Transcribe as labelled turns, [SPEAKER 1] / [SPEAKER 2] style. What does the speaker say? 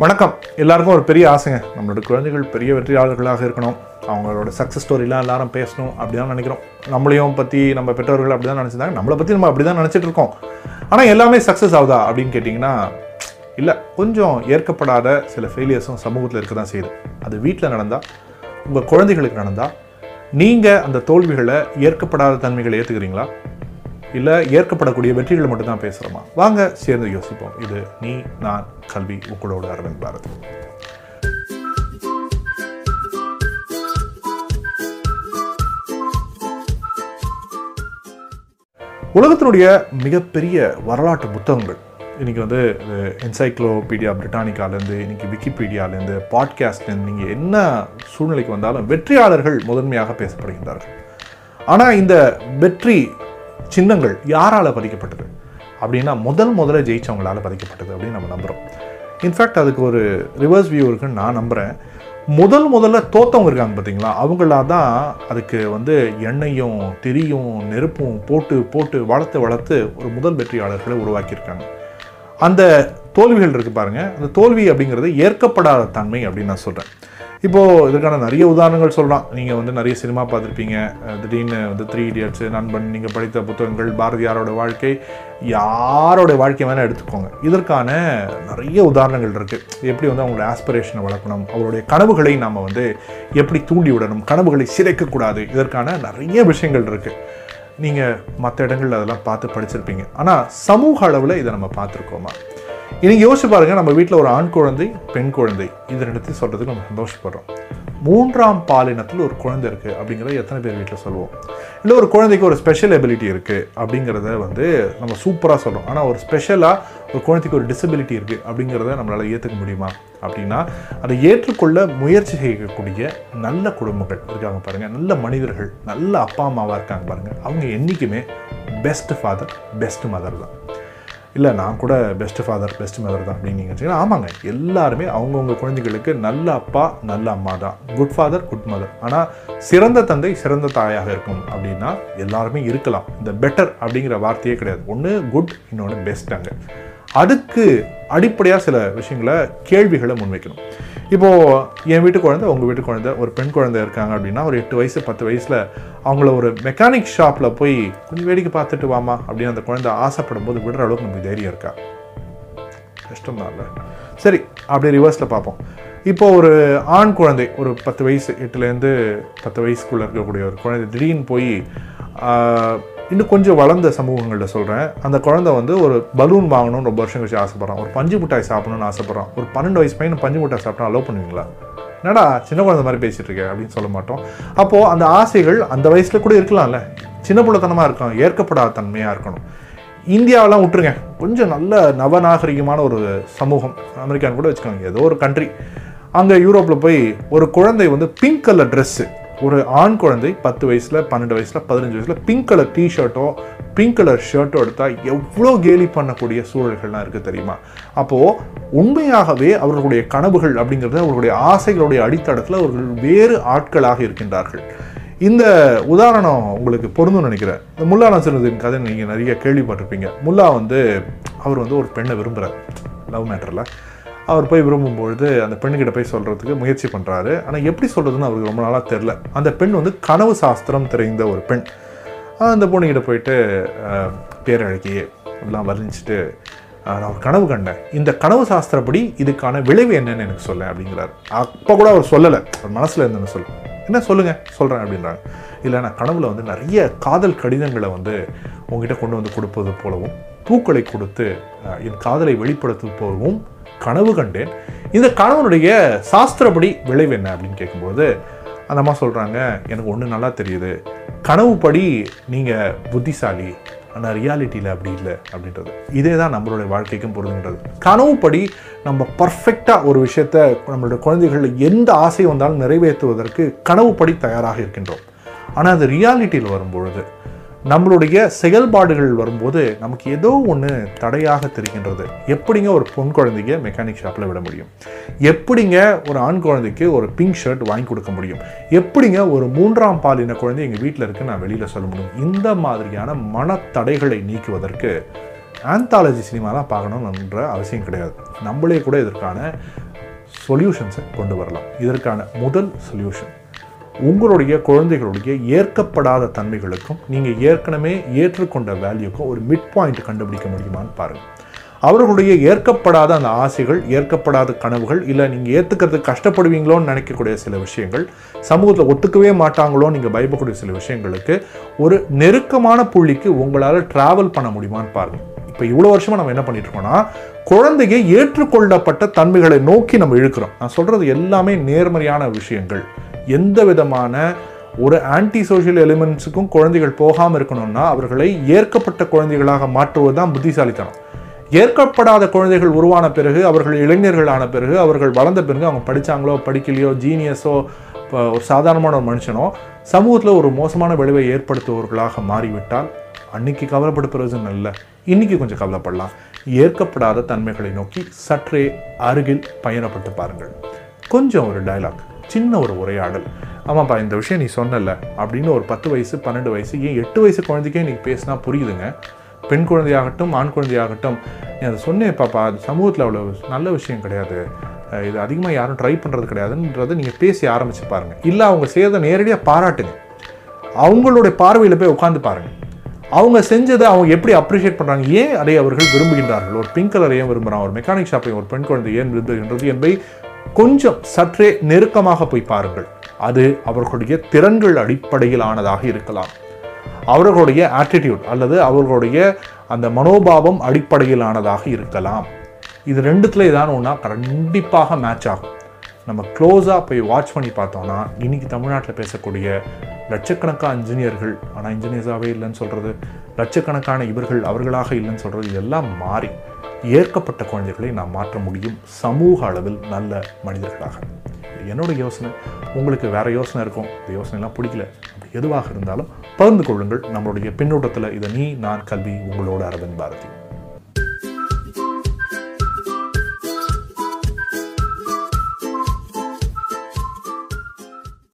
[SPEAKER 1] வணக்கம். எல்லாருக்கும் ஒரு பெரிய ஆசைங்க. நம்மளோட குழந்தைகள் பெரிய வெற்றியாளர்களாக இருக்கணும். அவங்களோட சக்ஸஸ் ஸ்டோரிலாம் எல்லாரும் பேசணும் அப்படி தான் நினைக்கிறோம். நம்மளையும் பற்றி நம்ம பெற்றோர்கள் அப்படி தான் நினச்சிருந்தாங்க. நம்மளை பற்றி நம்ம அப்படி தான் நினச்சிட்டு இருக்கோம். ஆனால் எல்லாமே சக்ஸஸ் ஆகுதா அப்படின்னு கேட்டிங்கன்னா இல்லை. கொஞ்சம் ஏற்கப்படாத சில ஃபெயிலியர்ஸும் சமூகத்தில் இருக்க தான் செய்யுது. அது வீட்டில் நடந்தால் உங்கள் குழந்தைகளுக்கு நடந்தால் நீங்கள் அந்த தோல்விகளை ஏற்கப்படாத தன்மைகளை ஏற்றுக்கிறீங்களா இல்லை ஏற்கப்படக்கூடிய வெற்றிகளை மட்டும்தான் பேசுகிறோமா வாங்க சேர்ந்து யோசிப்போம். இது நீ நான் கல்வி உங்களோட அரவிந்த் பாரதி. உலகத்தினுடைய மிகப்பெரிய வரலாற்று புத்தகங்கள். இன்றைக்கி வந்து என்சைக்ளோபீடியா பிரிட்டானிக்காலேருந்து இன்றைக்கி விக்கிபீடியாலேருந்து பாட்காஸ்ட்லேருந்து நீங்கள் என்ன சூழ்நிலைக்கு வந்தாலும் வெற்றியாளர்கள் முதன்மையாக பேசப்படுகின்றார்கள். ஆனால் இந்த வெற்றி சின்னங்கள் யாரால பதிக்கப்பட்டது அப்படின்னா முதல் முதல்ல ஜெயிச்சவங்களால பதிக்கப்பட்டது அப்படின்னு நம்ம நம்புகிறோம் இன்ஃபேக்ட் அதுக்கு ஒரு ரிவர்ஸ் வியூ இருக்குன்னு நான் நம்புகிறேன் முதல் முதல்ல தோத்தவங்க இருக்காங்க பார்த்தீங்களா? அவங்களா தான் அதுக்கு வந்து எண்ணெயும் திரியும் நெருப்பும் போட்டு போட்டு வளர்த்து வளர்த்து ஒரு முதல் வெற்றியாளர்களை உருவாக்கியிருக்காங்க. அந்த தோல்விகள் இருக்கு பாருங்க. அந்த தோல்வி அப்படிங்கிறது ஏற்கப்படாத தன்மை அப்படின்னு நான் சொல்கிறேன் இப்போது இதற்கான நிறைய உதாரணங்கள் சொல்லலாம். நீங்கள் வந்து நிறைய சினிமா பார்த்துருப்பீங்க. திடீர்னு வந்து த்ரீ இடியட்ஸ் நண்பன் நீங்கள் படித்த புத்தகங்கள் பாரதியாரோட வாழ்க்கை யாரோடைய வாழ்க்கை வேணால் எடுத்துக்கோங்க. இதற்கான நிறைய உதாரணங்கள் இருக்குது எப்படி வந்து அவங்களோட ஆஸ்பிரேஷனை வளர்க்கணும் அவருடைய கனவுகளை நாம் வந்து எப்படி தூண்டி விடணும் கனவுகளை சிதைக்கக்கூடாது இதற்கான நிறைய விஷயங்கள் இருக்குது நீங்கள் மற்ற இடங்கள்ல அதெல்லாம் பார்த்து படிச்சிருப்பீங்க. ஆனால் சமூக அளவில் இதை நம்ம பார்த்துருக்கோமா? இன்றைக்கி யோசிச்சு பாருங்கள் நம்ம வீட்டில் ஒரு ஆண் குழந்தை பெண் குழந்தை. இது ரெண்டுத்தையும் சொல்கிறதுக்கு நம்ம சந்தோஷப்படுறோம். மூன்றாம் பாலினத்தில் ஒரு குழந்தை இருக்குது அப்படிங்கிறத எத்தனை பேர் வீட்டில் சொல்லுவோம். இல்லை ஒரு குழந்தைக்கு ஒரு ஸ்பெஷல் எபிலிட்டி இருக்குது அப்படிங்கிறத வந்து நம்ம சூப்பராக சொல்கிறோம் ஆனால் ஒரு ஸ்பெஷலாக ஒரு குழந்தைக்கு ஒரு டிசபிலிட்டி இருக்குது அப்படிங்கிறத நம்மளால் ஏற்றுக்க முடியுமா? அப்படின்னா அதை ஏற்றுக்கொள்ள முயற்சி செய்யக்கூடிய நல்ல குடும்பங்கள் இருக்காங்க பாருங்க. நல்ல மனிதர்கள் நல்ல அப்பா அம்மாவாக இருக்காங்க பாருங்கள் அவங்க என்றைக்குமே பெஸ்ட் ஃபாதர் பெஸ்ட் மதர் தான். இல்லை நான் கூட பெஸ்ட் ஃபாதர் பெஸ்ட் மதர் தான் அப்படின்னு நீங்கள் ஆமாங்க எல்லாருமே அவங்கவுங்க குழந்தைகளுக்கு நல்ல அப்பா நல்ல அம்மா தான். குட் ஃபாதர் குட் மதர் ஆனால் சிறந்த தந்தை சிறந்த தாயாக இருக்கும் அப்படின்னா எல்லாருமே இருக்கலாம். இந்த பெட்டர் அப்படிங்கிற வார்த்தையே கிடையாது. ஒன்று குட் இன்னொன்று பெஸ்ட்டாங்க அதுக்கு அடிப்படையாக சில விஷயங்களை கேள்விகளை முன்வைக்கணும். இப்போது என் வீட்டு குழந்தை உங்கள் வீட்டு குழந்தை ஒரு பெண் குழந்தை இருக்காங்க அப்படின்னா ஒரு எட்டு வயசு பத்து வயசில் அவங்கள ஒரு மெக்கானிக் ஷாப்பில் போய் கொஞ்சம் வேடிக்கை பார்த்துட்டு வாமா அப்படின்னு அந்த குழந்தை ஆசைப்படும் போது விடுற அளவுக்கு நமக்கு தைரியம் இருக்கா? கஷ்டம் தான் சரி அப்படியே ரிவர்ஸில் பார்ப்போம். இப்போ ஒரு ஆண் குழந்தை ஒரு பத்து வயசு எட்டுலேருந்து பத்து வயசுக்குள்ளே இருக்கக்கூடிய ஒரு குழந்தை திடீர்னு போய் இன்னும் கொஞ்சம் வளர்ந்த சமூகங்களில் சொல்கிறேன் அந்த குழந்தை வந்து ஒரு பலூன் வாங்கணும்னு ரொம்ப வருஷம் கழிச்சு ஆசைப்பட்றான். ஒரு பஞ்சு மிட்டாய் சாப்பிடணும்னு ஆசைப்பட்றான். ஒரு பன்னெண்டு வயசு பையன் பஞ்சு மிட்டாய் சாப்பிட்டா அலோவ் பண்ணுவீங்களா? என்னடா சின்ன குழந்தை மாதிரி பேசிகிட்டு இருக்கேன் அப்படின்னு சொல்ல மாட்டோம். அப்போது அந்த ஆசைகள் அந்த வயசில் கூட இருக்கலாம்ல. சின்ன பிள்ளைத்தனமாக இருக்கும் ஏற்கப்படாத தன்மையாக இருக்கணும். இந்தியாவெல்லாம் விட்டுருங்க. கொஞ்சம் நல்ல நவநாகரிகமான ஒரு சமூகம். அமெரிக்கான்னு கூட வச்சுக்கோங்க. ஏதோ ஒரு கண்ட்ரி அங்கே யூரோப்பில் போய் ஒரு குழந்தை வந்து பிங்க் கலர் ட்ரெஸ்ஸு ஒரு ஆண் குழந்தை பத்து வயசில் பன்னெண்டு வயசில் பதினஞ்சு வயசில் பிங்க் கலர் டிஷர்ட்டோ பிங்க் கலர் ஷர்ட்டோ எடுத்தால் எவ்வளோ கேலி பண்ணக்கூடிய சூழல்கள்லாம் இருக்குது தெரியுமா? அப்போது உண்மையாகவே அவர்களுடைய கனவுகள் அப்படிங்கிறது அவர்களுடைய ஆசைகளுடைய அடித்தளத்தில் அவர்கள் வேறு ஆட்களாக இருக்கின்றார்கள். இந்த உதாரணம் உங்களுக்கு பொருந்தும் நினைக்கிறேன். இந்த முல்லா நசருதீன் கதை நீங்கள் நிறைய கேள்விப்பட்டிருப்பீங்க. முல்லா வந்து அவர் வந்து ஒரு பெண்ணை விரும்புகிறார் லவ் மேட்டரில். அவர் போய் விரும்பும்பொழுது அந்த பெண்ணுக்கிட்ட போய் சொல்கிறதுக்கு முயற்சி பண்ணுறாரு ஆனால் எப்படி சொல்கிறதுன்னு அவருக்கு ரொம்ப நாளாக தெரில அந்த பெண் வந்து கனவு சாஸ்திரம் தெரிந்த ஒரு பெண். அந்த பொண்ணுக்கிட்ட போயிட்டு பேரழகியே எல்லாம் வர்ணிச்சுட்டு நான் ஒரு கனவு கண்டேன். இந்த கனவு சாஸ்திரப்படி இதுக்கான விளைவு என்னன்னு எனக்கு சொல்ல அப்படிங்கிறார். அப்போ கூட அவர் சொல்லலை. அவர் மனசில் இருந்தேன்னு சொல்லுவேன் என்ன சொல்லுங்கள் சொல்கிறேன் அப்படின்றாங்க. இல்லை நான் கனவில் வந்து நிறைய காதல் கடிதங்களை வந்து உங்ககிட்ட கொண்டு வந்து கொடுப்பது போலவும் பூக்களை கொடுத்து என் காதலை வெளிப்படுத்துவது போலவும் கனவு கண்டேன். இந்த கனவனுடைய சாஸ்திரப்படி விளைவு என்ன அப்படின்னு கேட்கும்போது அந்த அம்மா சொல்கிறாங்க எனக்கு ஒன்று நல்லா தெரியுது. கனவுப்படி நீங்கள் புத்திசாலி ஆனால் ரியாலிட்டியில் அப்படி இல்லை அப்படின்றது. இதே தான் நம்மளுடைய வாழ்க்கைக்கும் பொருந்துகின்றது. கனவுப்படி நம்ம பர்ஃபெக்டாக ஒரு விஷயத்த நம்மளுடைய குழந்தைகளில் எந்த ஆசை வந்தாலும் நிறைவேற்றுவதற்கு கனவுப்படி தயாராக இருக்கின்றோம். ஆனால் அது ரியாலிட்டியில் வரும்பொழுது நம்மளுடைய செயல்பாடுகள் வரும்போது நமக்கு ஏதோ ஒன்று தடையாக தெரிகின்றது. எப்படிங்க ஒரு பொன் குழந்தைங்க மெக்கானிக் ஷாப்பில் விட முடியும்? எப்படிங்க ஒரு ஆண் குழந்தைக்கு ஒரு பிங்க் ஷர்ட் வாங்கி கொடுக்க முடியும்? எப்படிங்க ஒரு மூன்றாம் பாலின குழந்தை எங்கள் வீட்டில் இருக்குது நான் வெளியில் சொல்ல முடியும்? இந்த மாதிரியான மனத்தடைகளை நீக்குவதற்கு ஆந்தாலஜி சினிமாலாம் பார்க்கணுன்ற அவசியம் கிடையாது. நம்மளே கூட இதற்கான சொல்யூஷன்ஸை கொண்டு வரலாம். இதற்கான முதல் சொல்யூஷன் உங்களுடைய குழந்தைகளுடைய ஏற்கப்படாத தன்மைகளுக்கும் நீங்கள் ஏற்கனவே ஏற்றுக்கொண்ட வேல்யூக்கும் ஒரு மிட் பாயிண்ட் கண்டுபிடிக்க முடியுமான்னு பாருங்கள் அவர்களுடைய ஏற்கப்படாத அந்த ஆசைகள் ஏற்கப்படாத கனவுகள் இல்லை நீங்கள் ஏற்றுக்கிறதுக்கு கஷ்டப்படுவீங்களோன்னு நினைக்கக்கூடிய சில விஷயங்கள் சமூகத்தில் ஒத்துக்கவே மாட்டாங்களோன்னு நீங்கள் பயப்படக்கூடிய சில விஷயங்களுக்கு ஒரு நெருக்கமான புள்ளிக்கு உங்களால் ட்ராவல் பண்ண முடியுமான்னு பாருங்கள் இப்போ இவ்வளோ வருஷமாக நம்ம என்ன பண்ணிட்டு இருக்கோம்னா குழந்தையை ஏற்றுக்கொள்ளப்பட்ட தன்மைகளை நோக்கி நம்ம இழுக்கிறோம். நான் சொல்கிறது எல்லாமே நேர்மறையான விஷயங்கள். எந்த விதமான ஒரு ஆன்டி சோஷியல் எலிமெண்ட்ஸுக்கும் குழந்தைகள் போகாமல் இருக்கணும்னா அவர்களை ஏற்கப்பட்ட குழந்தைகளாக மாற்றுவது தான் புத்திசாலித்தனம். ஏற்கப்படாத குழந்தைகள் உருவான பிறகு அவர்கள் இளைஞர்கள் ஆன பிறகு அவர்கள் வளர்ந்த பிறகு அவங்க படித்தாங்களோ படிக்கலையோ ஜீனியஸோ இப்போ ஒரு சாதாரணமான ஒரு மனுஷனோ சமூகத்தில் ஒரு மோசமான விளைவை ஏற்படுத்துபவர்களாக மாறிவிட்டால் அன்னைக்கு கவலைப்பட பிரயோஜனம் இல்லை இன்னைக்கு கொஞ்சம் கவலைப்படலாம். ஏற்கப்படாத தன்மைகளை நோக்கி சற்றே அருகில் பயணப்பட்டு பாருங்கள். கொஞ்சம் ஒரு டயலாக் சின்ன ஒரு உரையாடல். ஆமாப்பா இந்த விஷயம் நீ சொன்னல அப்படின்னு ஒரு பத்து வயசு பன்னெண்டு வயசு ஏன் எட்டு வயசு குழந்தைக்கே நீங்கள் பேசினா புரியுதுங்க. பெண் குழந்தையாகட்டும் ஆண் குழந்தையாகட்டும். நீ அதை சொன்னேன் பாப்பா அது சமூகத்தில் அவ்வளோ நல்ல விஷயம் கிடையாது. இது அதிகமாக யாரும் ட்ரை பண்ணுறது கிடையாதுன்றதை நீங்கள் பேசி ஆரம்பிச்சு பாருங்கள் இல்லை அவங்க செய்கிறத நேரடியாக பாராட்டுங்க. அவங்களுடைய பார்வையில் போய் உட்காந்து பாருங்கள் அவங்க செஞ்சதை அவங்க எப்படி அப்ரிஷியேட் பண்ணுறாங்க ஏன் அதை அவர்கள் விரும்புகின்றார்கள்? ஒரு பிங்க் கலர் ஏன் விரும்புகிறான் ஒரு மெக்கானிக் ஷாப்பை ஒரு பெண் குழந்தை ஏன் விரும்புகின்றது என்பதை கொஞ்சம் சற்றே நெருக்கமாக போய் பாருங்கள். அது அவர்களுடைய திறன்கள் அடிப்படையிலானதாக இருக்கலாம். அவர்களுடைய ஆட்டிடியூட் அல்லது அவர்களுடைய அந்த மனோபாவம் அடிப்படையிலானதாக இருக்கலாம். இது ரெண்டுத்துல ஏதாவது ஒன்றா கண்டிப்பாக மேட்ச் ஆகும். நம்ம க்ளோஸாக போய் வாட்ச் பண்ணி பார்த்தோம்னா இன்னைக்கு தமிழ்நாட்டில் பேசக்கூடிய லட்சக்கணக்கான இன்ஜினியர்கள் ஆனால் இன்ஜினியர்ஸாகவே இல்லைன்னு சொல்கிறது லட்சக்கணக்கான இவர்கள் அவர்களாக இல்லைன்னு சொல்கிறது இதெல்லாம் மாறி ஏற்கப்பட்ட குழந்தைகளை நாம் மாற்ற முடியும் சமூக அளவில் நல்ல மனிதர்களாக. என்னோட யோசனை. உங்களுக்கு வேறு யோசனை இருக்கும். இந்த யோசனைலாம் பிடிக்கல. அப்படி எதுவாக இருந்தாலும் பகிர்ந்து கொள்ளுங்கள். நம்மளுடைய பின்னூட்டத்தில் இதை நீ நான் கல்வி உங்களோட அரவிந்த் பாரதி.